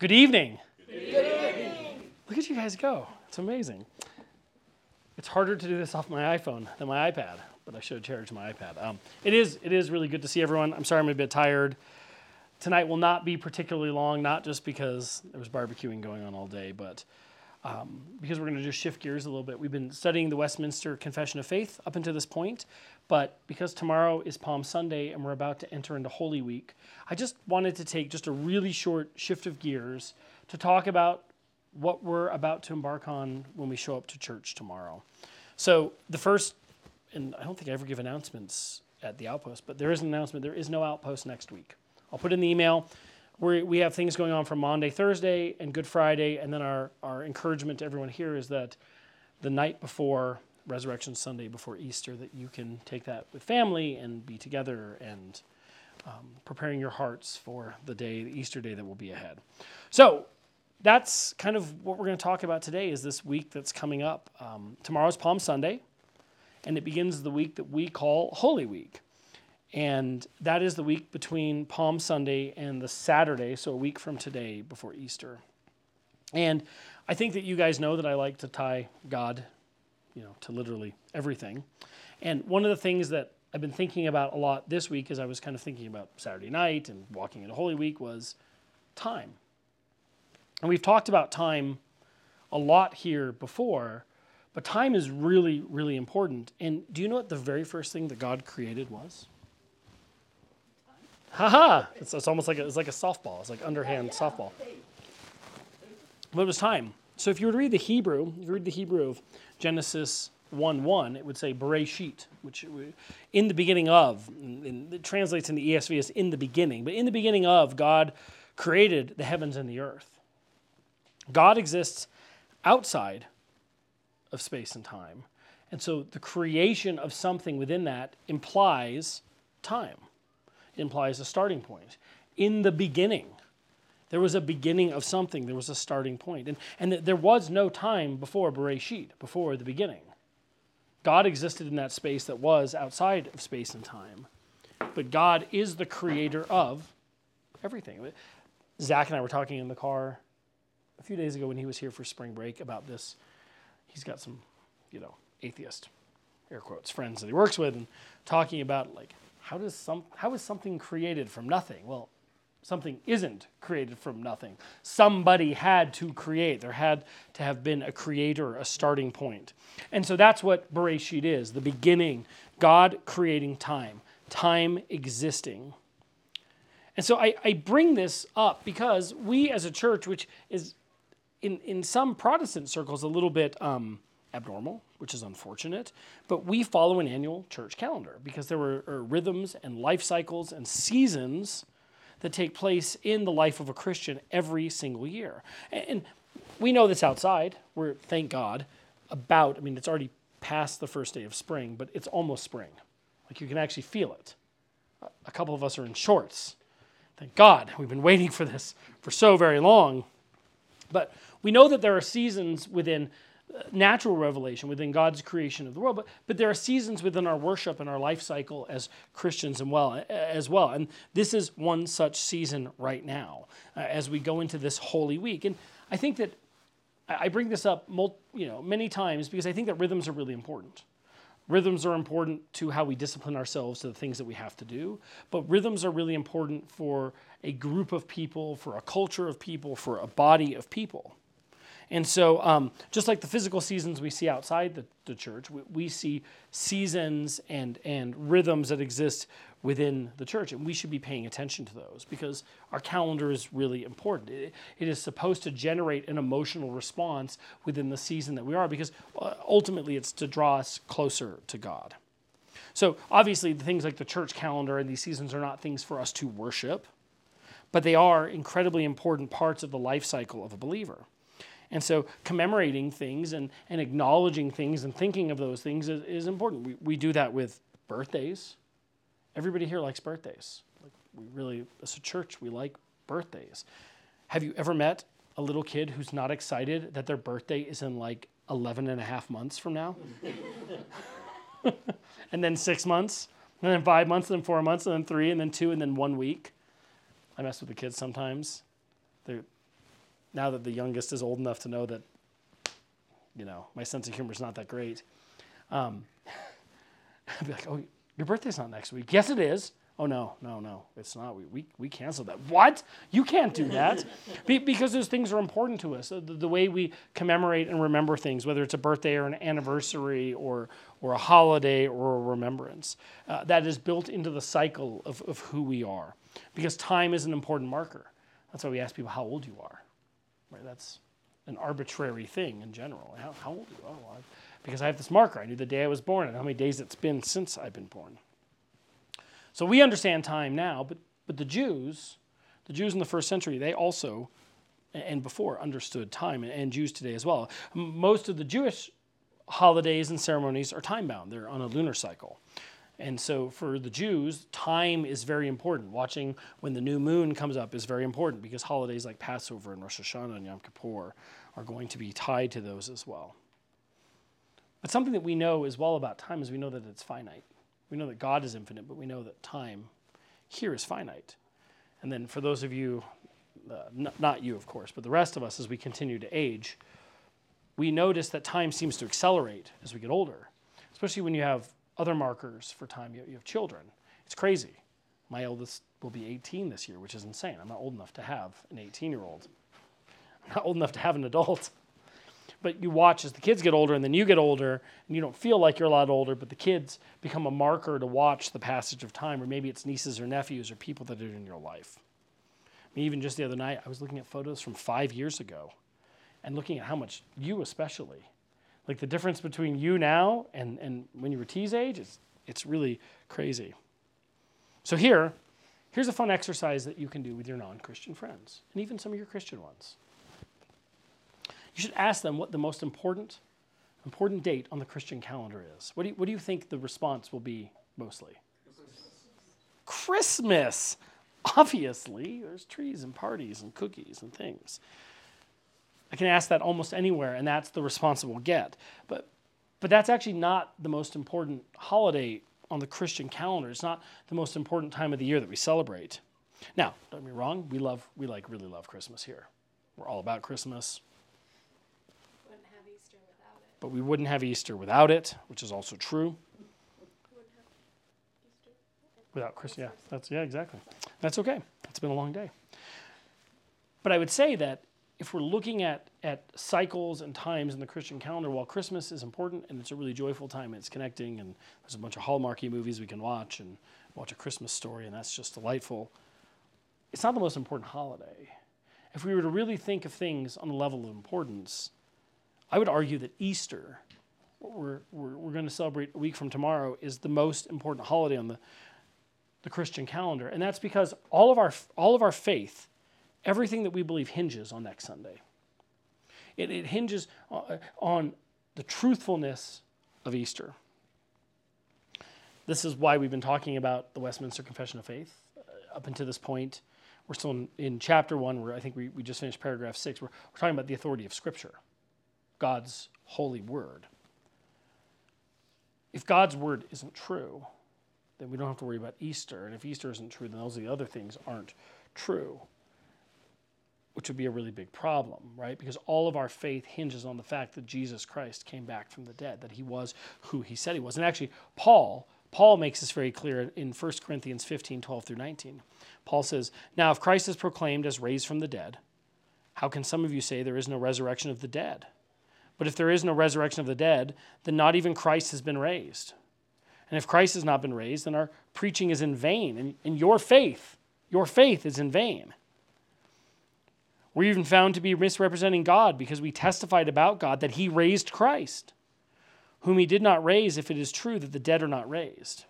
Good evening. Good evening. Look at you guys go. It's amazing. It's harder to do this off my iPhone than my iPad, but I should have charged my iPad. Um, it is it is really good to see everyone. I'm sorry I'm a bit tired. Tonight will not be particularly long, not just because there was barbecuing going on all day, but um, because we're going to just shift gears a little bit. We've been studying the Westminster Confession of Faith up until this point, but because tomorrow is Palm Sunday and we're about to enter into Holy Week, I just wanted to take just a really short shift of gears to talk about what we're about to embark on when we show up to church tomorrow. So, the first, and I don't think I ever give announcements at the outpost, but there is an announcement. There is no outpost next week. I'll put in the email we we have things going on from Monday, Thursday, and Good Friday, and then our, our encouragement to everyone here is that the night before Resurrection Sunday, before Easter, that you can take that with family and be together and um, preparing your hearts for the day, the Easter day that will be ahead. So that's kind of what we're going to talk about today. Is this week that's coming up? Um, tomorrow's Palm Sunday, and it begins the week that we call Holy Week. And that is the week between Palm Sunday and the Saturday, so a week from today before Easter. And I think that you guys know that I like to tie God, you know, to literally everything. And one of the things that I've been thinking about a lot this week as I was kind of thinking about Saturday night and walking into Holy Week was time. And we've talked about time a lot here before, but time is really, really important. And do you know what the very first thing that God created was? Haha! It's, it's almost like a, it's like a softball. It's like underhand softball. But it was time. So if you were to read the Hebrew, if you read the Hebrew of Genesis 1 1, it would say Bereshit, which in the beginning of, and it translates in the ESV as in the beginning, but in the beginning of, God created the heavens and the earth. God exists outside of space and time. And so the creation of something within that implies time implies a starting point. In the beginning, there was a beginning of something, there was a starting point. And, and there was no time before Bereshit, before the beginning. God existed in that space that was outside of space and time. But God is the creator of everything. Zach and I were talking in the car a few days ago when he was here for spring break about this. He's got some, you know, atheist, air quotes, friends that he works with, and talking about like how does some how is something created from nothing? Well, something isn't created from nothing. Somebody had to create. There had to have been a creator, a starting point. And so that's what Bereshit is, the beginning, God creating time, time existing. And so I, I bring this up because we as a church, which is in, in some Protestant circles a little bit um, abnormal, which is unfortunate, but we follow an annual church calendar because there are rhythms and life cycles and seasons that take place in the life of a Christian every single year. And we know this outside. We're, thank God, about, I mean, it's already past the first day of spring, but it's almost spring. Like you can actually feel it. A couple of us are in shorts. Thank God, we've been waiting for this for so very long. But we know that there are seasons within natural revelation within God's creation of the world, but, but there are seasons within our worship and our life cycle as Christians and well, as well. And this is one such season right now uh, as we go into this Holy Week. And I think that I bring this up you know, many times because I think that rhythms are really important. Rhythms are important to how we discipline ourselves to the things that we have to do, but rhythms are really important for a group of people, for a culture of people, for a body of people. And so, um, just like the physical seasons we see outside the, the church, we, we, see seasons and, and rhythms that exist within the church. And we should be paying attention to those because our calendar is really important. it, it is supposed to generate an emotional response within the season that we are because uh, ultimately it's to draw us closer to God. So, obviously, the things like the church calendar and these seasons are not things for us to worship, but they are incredibly important parts of the life cycle of a believer. And so commemorating things and, and acknowledging things and thinking of those things is, is important. We, we do that with birthdays. Everybody here likes birthdays. Like we really, as a church, we like birthdays. Have you ever met a little kid who's not excited that their birthday is in like 11 and a half months from now? and then six months, and then five months, and then four months, and then three, and then two, and then one week. I mess with the kids sometimes. They're, now that the youngest is old enough to know that, you know, my sense of humor is not that great. Um, I'd be like, oh, your birthday's not next week. Yes, it is. Oh, no, no, no, it's not. We, we, we canceled that. What? You can't do that. Be, because those things are important to us. The, the, way we commemorate and remember things, whether it's a birthday or an anniversary or, or a holiday or a remembrance, uh, that is built into the cycle of, of who we are. Because time is an important marker. That's why we ask people how old you are. Right? That's an arbitrary thing in general. How, how old are you? Oh, I've, because I have this marker. I knew the day I was born and how many days it's been since I've been born. So we understand time now, but, but the Jews, the Jews in the first century, they also, and before, understood time, and Jews today as well. Most of the Jewish holidays and ceremonies are time bound, they're on a lunar cycle. And so for the Jews, time is very important. Watching when the new moon comes up is very important because holidays like Passover and Rosh Hashanah and Yom Kippur are going to be tied to those as well. But something that we know as well about time is we know that it's finite. We know that God is infinite, but we know that time here is finite. And then for those of you, uh, n- not you, of course, but the rest of us, as we continue to age, we notice that time seems to accelerate as we get older, especially when you have other markers for time. You, you have children. It's crazy. My eldest will be 18 this year, which is insane. I'm not old enough to have an 18 year old. I'm not old enough to have an adult. But you watch as the kids get older and then you get older and you don't feel like you're a lot older, but the kids become a marker to watch the passage of time, or maybe it's nieces or nephews or people that are in your life. I mean, even just the other night, I was looking at photos from five years ago and looking at how much you, especially, like the difference between you now and, and when you were T's age, it's, it's really crazy. So, here, here's a fun exercise that you can do with your non Christian friends and even some of your Christian ones. You should ask them what the most important, important date on the Christian calendar is. What do you, what do you think the response will be mostly? Christmas. Obviously, there's trees and parties and cookies and things. I can ask that almost anywhere, and that's the response we'll get. But, but that's actually not the most important holiday on the Christian calendar. It's not the most important time of the year that we celebrate. Now, don't get me wrong, we love, we like really love Christmas here. We're all about Christmas Wouldn't have Easter without it. but we wouldn't have Easter without it, which is also true. Without Chris, yeah, that's yeah, exactly. That's okay. It's been a long day. But I would say that if we're looking at at cycles and times in the Christian calendar, while Christmas is important and it's a really joyful time, it's connecting, and there's a bunch of Hallmarky movies we can watch and watch a Christmas story, and that's just delightful. It's not the most important holiday. If we were to really think of things on the level of importance, I would argue that Easter, what we're, we're, we're going to celebrate a week from tomorrow, is the most important holiday on the, the Christian calendar. And that's because all of, our, all of our faith, everything that we believe, hinges on next Sunday. It, it hinges uh, on the truthfulness of Easter. This is why we've been talking about the Westminster Confession of Faith uh, up until this point. We're still in, in, chapter one, where I think we, we just finished paragraph six. We're, we're talking about the authority of Scripture. God's holy word. If God's word isn't true, then we don't have to worry about Easter. And if Easter isn't true, then those the other things aren't true, which would be a really big problem, right? Because all of our faith hinges on the fact that Jesus Christ came back from the dead, that he was who he said he was. And actually, Paul. Paul makes this very clear in 1 Corinthians 15, 12 through 19. Paul says, Now, if Christ is proclaimed as raised from the dead, how can some of you say there is no resurrection of the dead? But if there is no resurrection of the dead, then not even Christ has been raised. And if Christ has not been raised, then our preaching is in vain. And, and your faith, your faith is in vain. We're even found to be misrepresenting God because we testified about God that He raised Christ, whom He did not raise if it is true that the dead are not raised.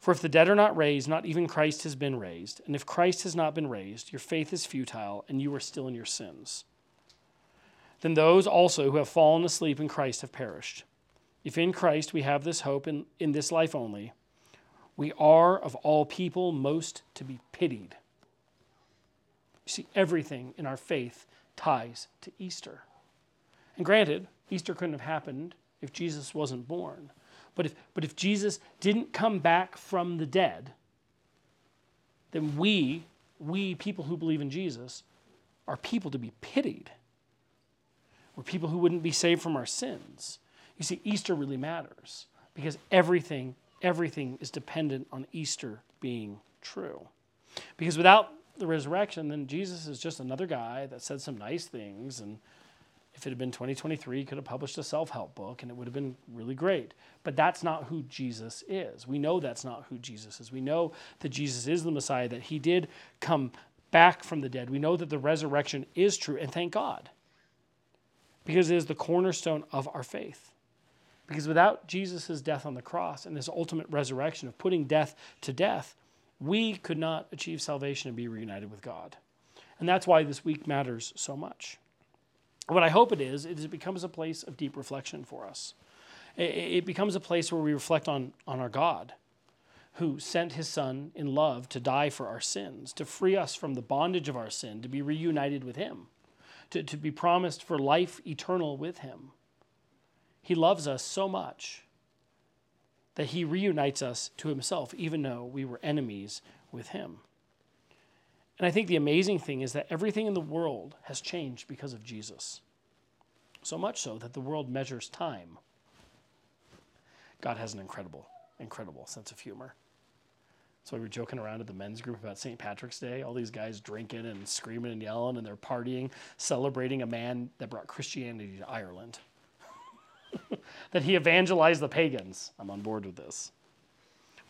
For if the dead are not raised, not even Christ has been raised. And if Christ has not been raised, your faith is futile and you are still in your sins then those also who have fallen asleep in Christ have perished. If in Christ we have this hope in, in this life only, we are of all people most to be pitied. You see, everything in our faith ties to Easter. And granted, Easter couldn't have happened if Jesus wasn't born. But if, but if Jesus didn't come back from the dead, then we, we people who believe in Jesus, are people to be pitied. We're people who wouldn't be saved from our sins. You see, Easter really matters because everything, everything is dependent on Easter being true. Because without the resurrection, then Jesus is just another guy that said some nice things. And if it had been 2023, he could have published a self help book and it would have been really great. But that's not who Jesus is. We know that's not who Jesus is. We know that Jesus is the Messiah, that he did come back from the dead. We know that the resurrection is true, and thank God, because it is the cornerstone of our faith. Because without Jesus' death on the cross and his ultimate resurrection of putting death to death, we could not achieve salvation and be reunited with God. And that's why this week matters so much. What I hope it is, is it becomes a place of deep reflection for us. It becomes a place where we reflect on, on our God, who sent his Son in love to die for our sins, to free us from the bondage of our sin, to be reunited with him, to, to be promised for life eternal with him. He loves us so much that he reunites us to himself, even though we were enemies with him. And I think the amazing thing is that everything in the world has changed because of Jesus. So much so that the world measures time. God has an incredible, incredible sense of humor. So we were joking around at the men's group about St. Patrick's Day. All these guys drinking and screaming and yelling, and they're partying, celebrating a man that brought Christianity to Ireland. that he evangelized the pagans. I'm on board with this.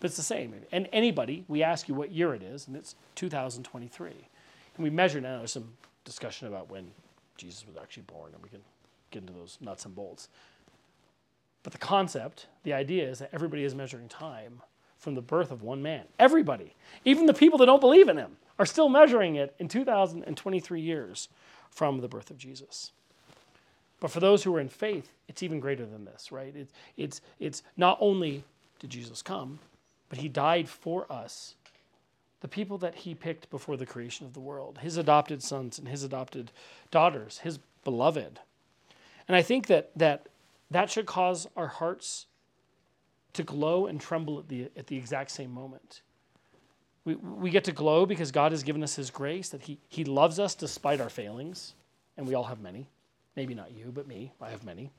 But it's the same. And anybody, we ask you what year it is, and it's 2023. And we measure now, there's some discussion about when Jesus was actually born, and we can get into those nuts and bolts. But the concept, the idea is that everybody is measuring time from the birth of one man. Everybody, even the people that don't believe in him, are still measuring it in 2023 years from the birth of Jesus. But for those who are in faith, it's even greater than this, right? It's, it's, it's not only did Jesus come, but he died for us, the people that he picked before the creation of the world, his adopted sons and his adopted daughters, his beloved. And I think that that, that should cause our hearts to glow and tremble at the, at the exact same moment. We, we get to glow because God has given us his grace, that he, he loves us despite our failings, and we all have many. Maybe not you, but me. I have many.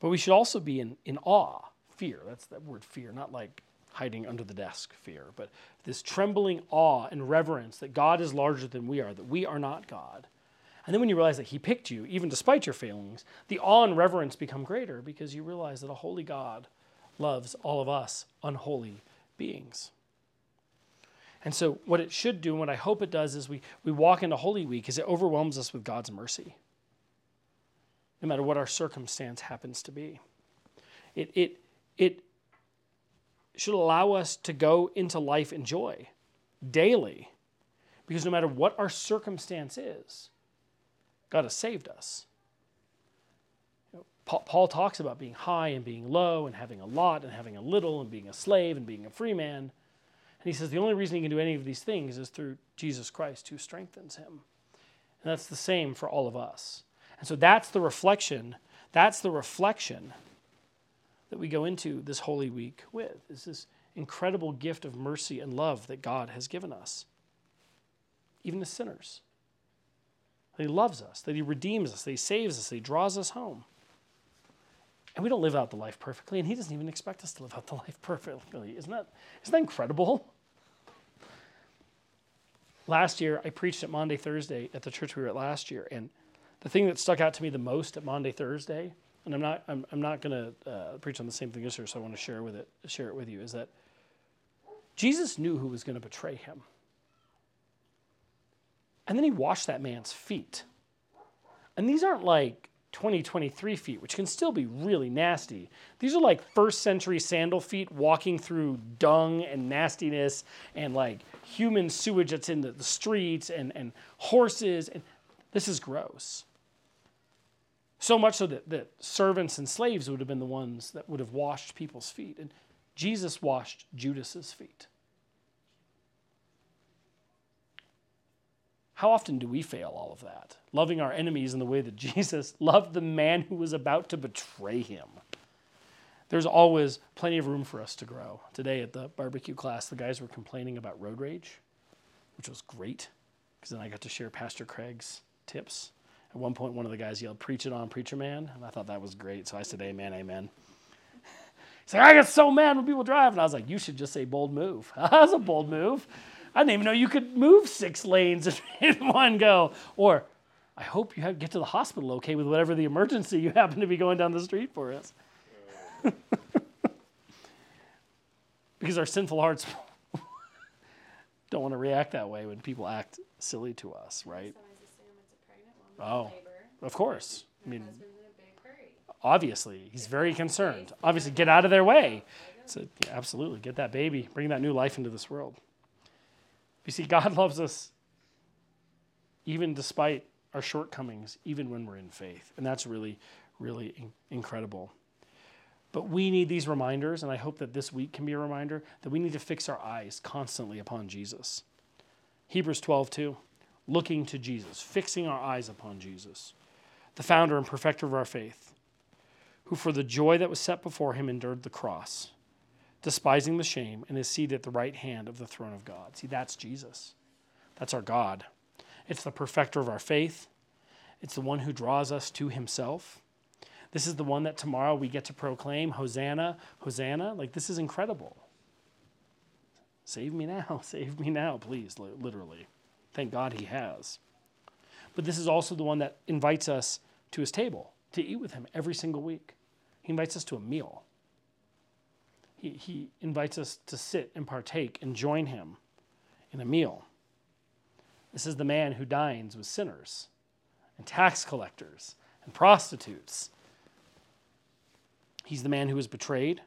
But we should also be in, in awe, fear. That's that word fear, not like hiding under the desk fear, but this trembling awe and reverence that God is larger than we are, that we are not God. And then when you realize that He picked you, even despite your failings, the awe and reverence become greater because you realize that a holy God loves all of us unholy beings. And so, what it should do, and what I hope it does, is we, we walk into Holy Week, is it overwhelms us with God's mercy, no matter what our circumstance happens to be. It, it, it should allow us to go into life in joy daily, because no matter what our circumstance is, God has saved us. Paul talks about being high and being low, and having a lot and having a little, and being a slave and being a free man. And he says the only reason he can do any of these things is through Jesus Christ who strengthens him. And that's the same for all of us. And so that's the reflection, that's the reflection that we go into this Holy Week with, is this incredible gift of mercy and love that God has given us, even as sinners. That he loves us, that he redeems us, that he saves us, that he draws us home. And we don't live out the life perfectly, and He doesn't even expect us to live out the life perfectly. Isn't that, isn't that incredible? Last year, I preached at Maundy Thursday at the church we were at last year, and the thing that stuck out to me the most at Maundy Thursday, and I'm not, I'm, I'm not going to uh, preach on the same thing this year, so I want to share with it, share it with you, is that Jesus knew who was going to betray him, and then he washed that man's feet. And these aren't like 2023 feet, which can still be really nasty. These are like first century sandal feet walking through dung and nastiness and like human sewage that's in the, the streets and, and horses. And this is gross. So much so that, that servants and slaves would have been the ones that would have washed people's feet. And Jesus washed Judas's feet. How often do we fail all of that? Loving our enemies in the way that Jesus loved the man who was about to betray him. There's always plenty of room for us to grow. Today at the barbecue class, the guys were complaining about road rage. which was great because then I got to share Pastor Craig's tips. At one point, one of the guys yelled, Preach it on, preacher man. And I thought that was great. So I said, Amen, amen. He's like, I get so mad when people drive. And I was like, You should just say bold move. that was a bold move. I didn't even know you could move six lanes in one go. Or, I hope you get to the hospital okay with whatever the emergency you happen to be going down the street for is. because our sinful hearts don't want to react that way when people act silly to us, right? Oh, of course. I mean, obviously, he's very concerned. Obviously, get out of their way. So, yeah, absolutely, get that baby, bring that new life into this world. You see, God loves us even despite our shortcomings, even when we're in faith. And that's really, really in- incredible. But we need these reminders, and I hope that this week can be a reminder that we need to fix our eyes constantly upon Jesus. Hebrews 12, 2, looking to Jesus, fixing our eyes upon Jesus, the founder and perfecter of our faith, who for the joy that was set before him endured the cross, despising the shame, and is seated at the right hand of the throne of God. See, that's Jesus. That's our God. It's the perfecter of our faith, it's the one who draws us to himself. This is the one that tomorrow we get to proclaim Hosanna, Hosanna. Like, this is incredible. Save me now, save me now, please, literally. Thank God he has. But this is also the one that invites us to his table to eat with him every single week. He invites us to a meal. He, he invites us to sit and partake and join him in a meal. This is the man who dines with sinners and tax collectors and prostitutes He's the man who was betrayed.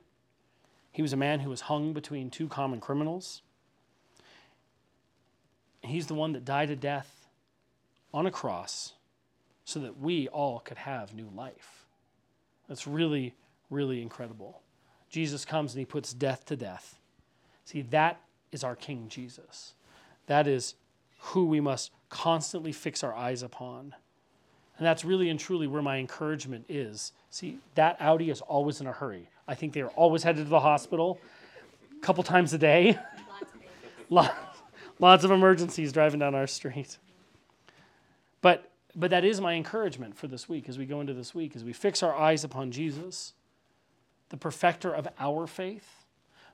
He was a man who was hung between two common criminals. He's the one that died a death on a cross so that we all could have new life. That's really, really incredible. Jesus comes and he puts death to death. See, that is our King Jesus. That is who we must constantly fix our eyes upon. And that's really and truly where my encouragement is. See, that Audi is always in a hurry. I think they are always headed to the hospital a couple times a day. lots, lots of emergencies driving down our street. But, but that is my encouragement for this week as we go into this week, as we fix our eyes upon Jesus, the perfecter of our faith,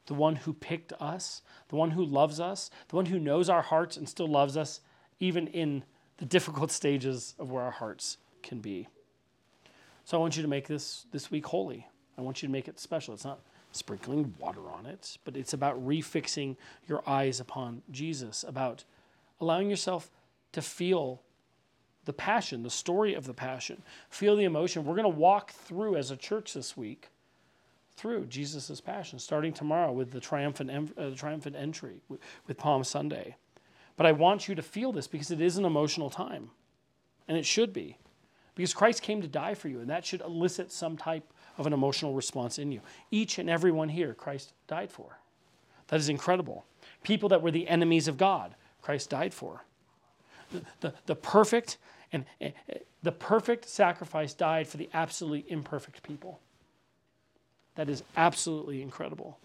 the one who picked us, the one who loves us, the one who knows our hearts and still loves us, even in the difficult stages of where our hearts can be. So I want you to make this this week holy. I want you to make it special. It's not sprinkling water on it, but it's about refixing your eyes upon Jesus, about allowing yourself to feel the passion, the story of the passion, feel the emotion. We're going to walk through as a church this week through Jesus' passion, starting tomorrow with the triumphant, uh, triumphant entry with, with Palm Sunday. But I want you to feel this because it is an emotional time, and it should be. Because Christ came to die for you, and that should elicit some type of an emotional response in you. Each and every one here, Christ died for. That is incredible. People that were the enemies of God, Christ died for. The, the, the perfect and uh, the perfect sacrifice died for the absolutely imperfect people. That is absolutely incredible.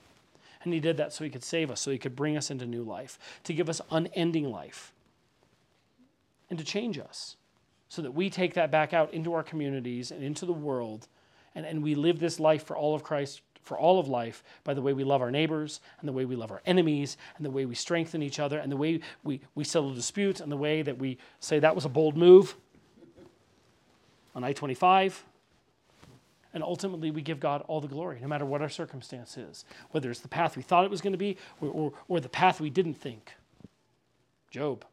And he did that so he could save us, so he could bring us into new life, to give us unending life, and to change us so that we take that back out into our communities and into the world, and, and we live this life for all of Christ, for all of life, by the way we love our neighbors, and the way we love our enemies, and the way we strengthen each other, and the way we, we settle disputes, and the way that we say that was a bold move on I 25 and ultimately, we give God all the glory, no matter what our circumstance is, whether it's the path we thought it was going to be or, or, or the path we didn't think. Job.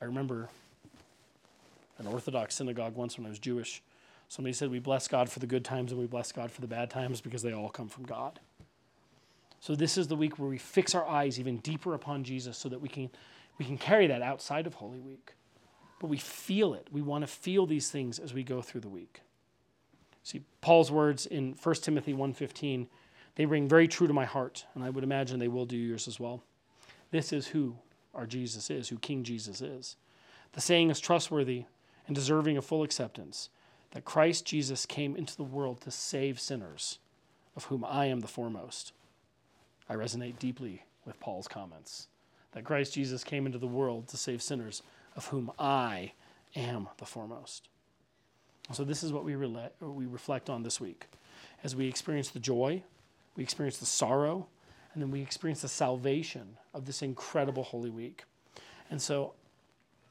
I remember an Orthodox synagogue once when I was Jewish. Somebody said, We bless God for the good times and we bless God for the bad times because they all come from God. So, this is the week where we fix our eyes even deeper upon Jesus so that we can, we can carry that outside of Holy Week but we feel it. We want to feel these things as we go through the week. See, Paul's words in 1 Timothy 1:15, they ring very true to my heart, and I would imagine they will do yours as well. This is who our Jesus is, who King Jesus is. The saying is trustworthy and deserving of full acceptance that Christ Jesus came into the world to save sinners, of whom I am the foremost. I resonate deeply with Paul's comments that Christ Jesus came into the world to save sinners, of whom I am the foremost. So, this is what we, rela- we reflect on this week as we experience the joy, we experience the sorrow, and then we experience the salvation of this incredible Holy Week. And so,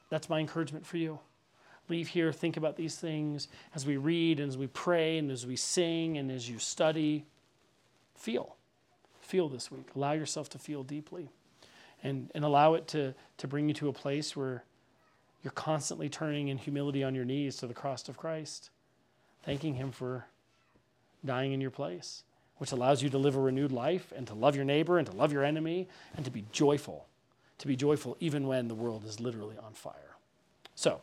that's my encouragement for you. Leave here, think about these things as we read and as we pray and as we sing and as you study. Feel. Feel this week. Allow yourself to feel deeply and, and allow it to, to bring you to a place where you're constantly turning in humility on your knees to the cross of Christ, thanking Him for dying in your place, which allows you to live a renewed life and to love your neighbor and to love your enemy and to be joyful, to be joyful even when the world is literally on fire. So,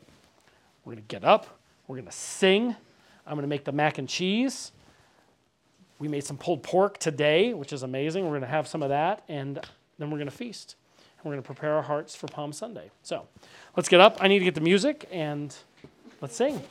we're going to get up, we're going to sing. I'm going to make the mac and cheese. We made some pulled pork today, which is amazing. We're going to have some of that, and then we're going to feast. We're going to prepare our hearts for Palm Sunday. So let's get up. I need to get the music, and let's sing.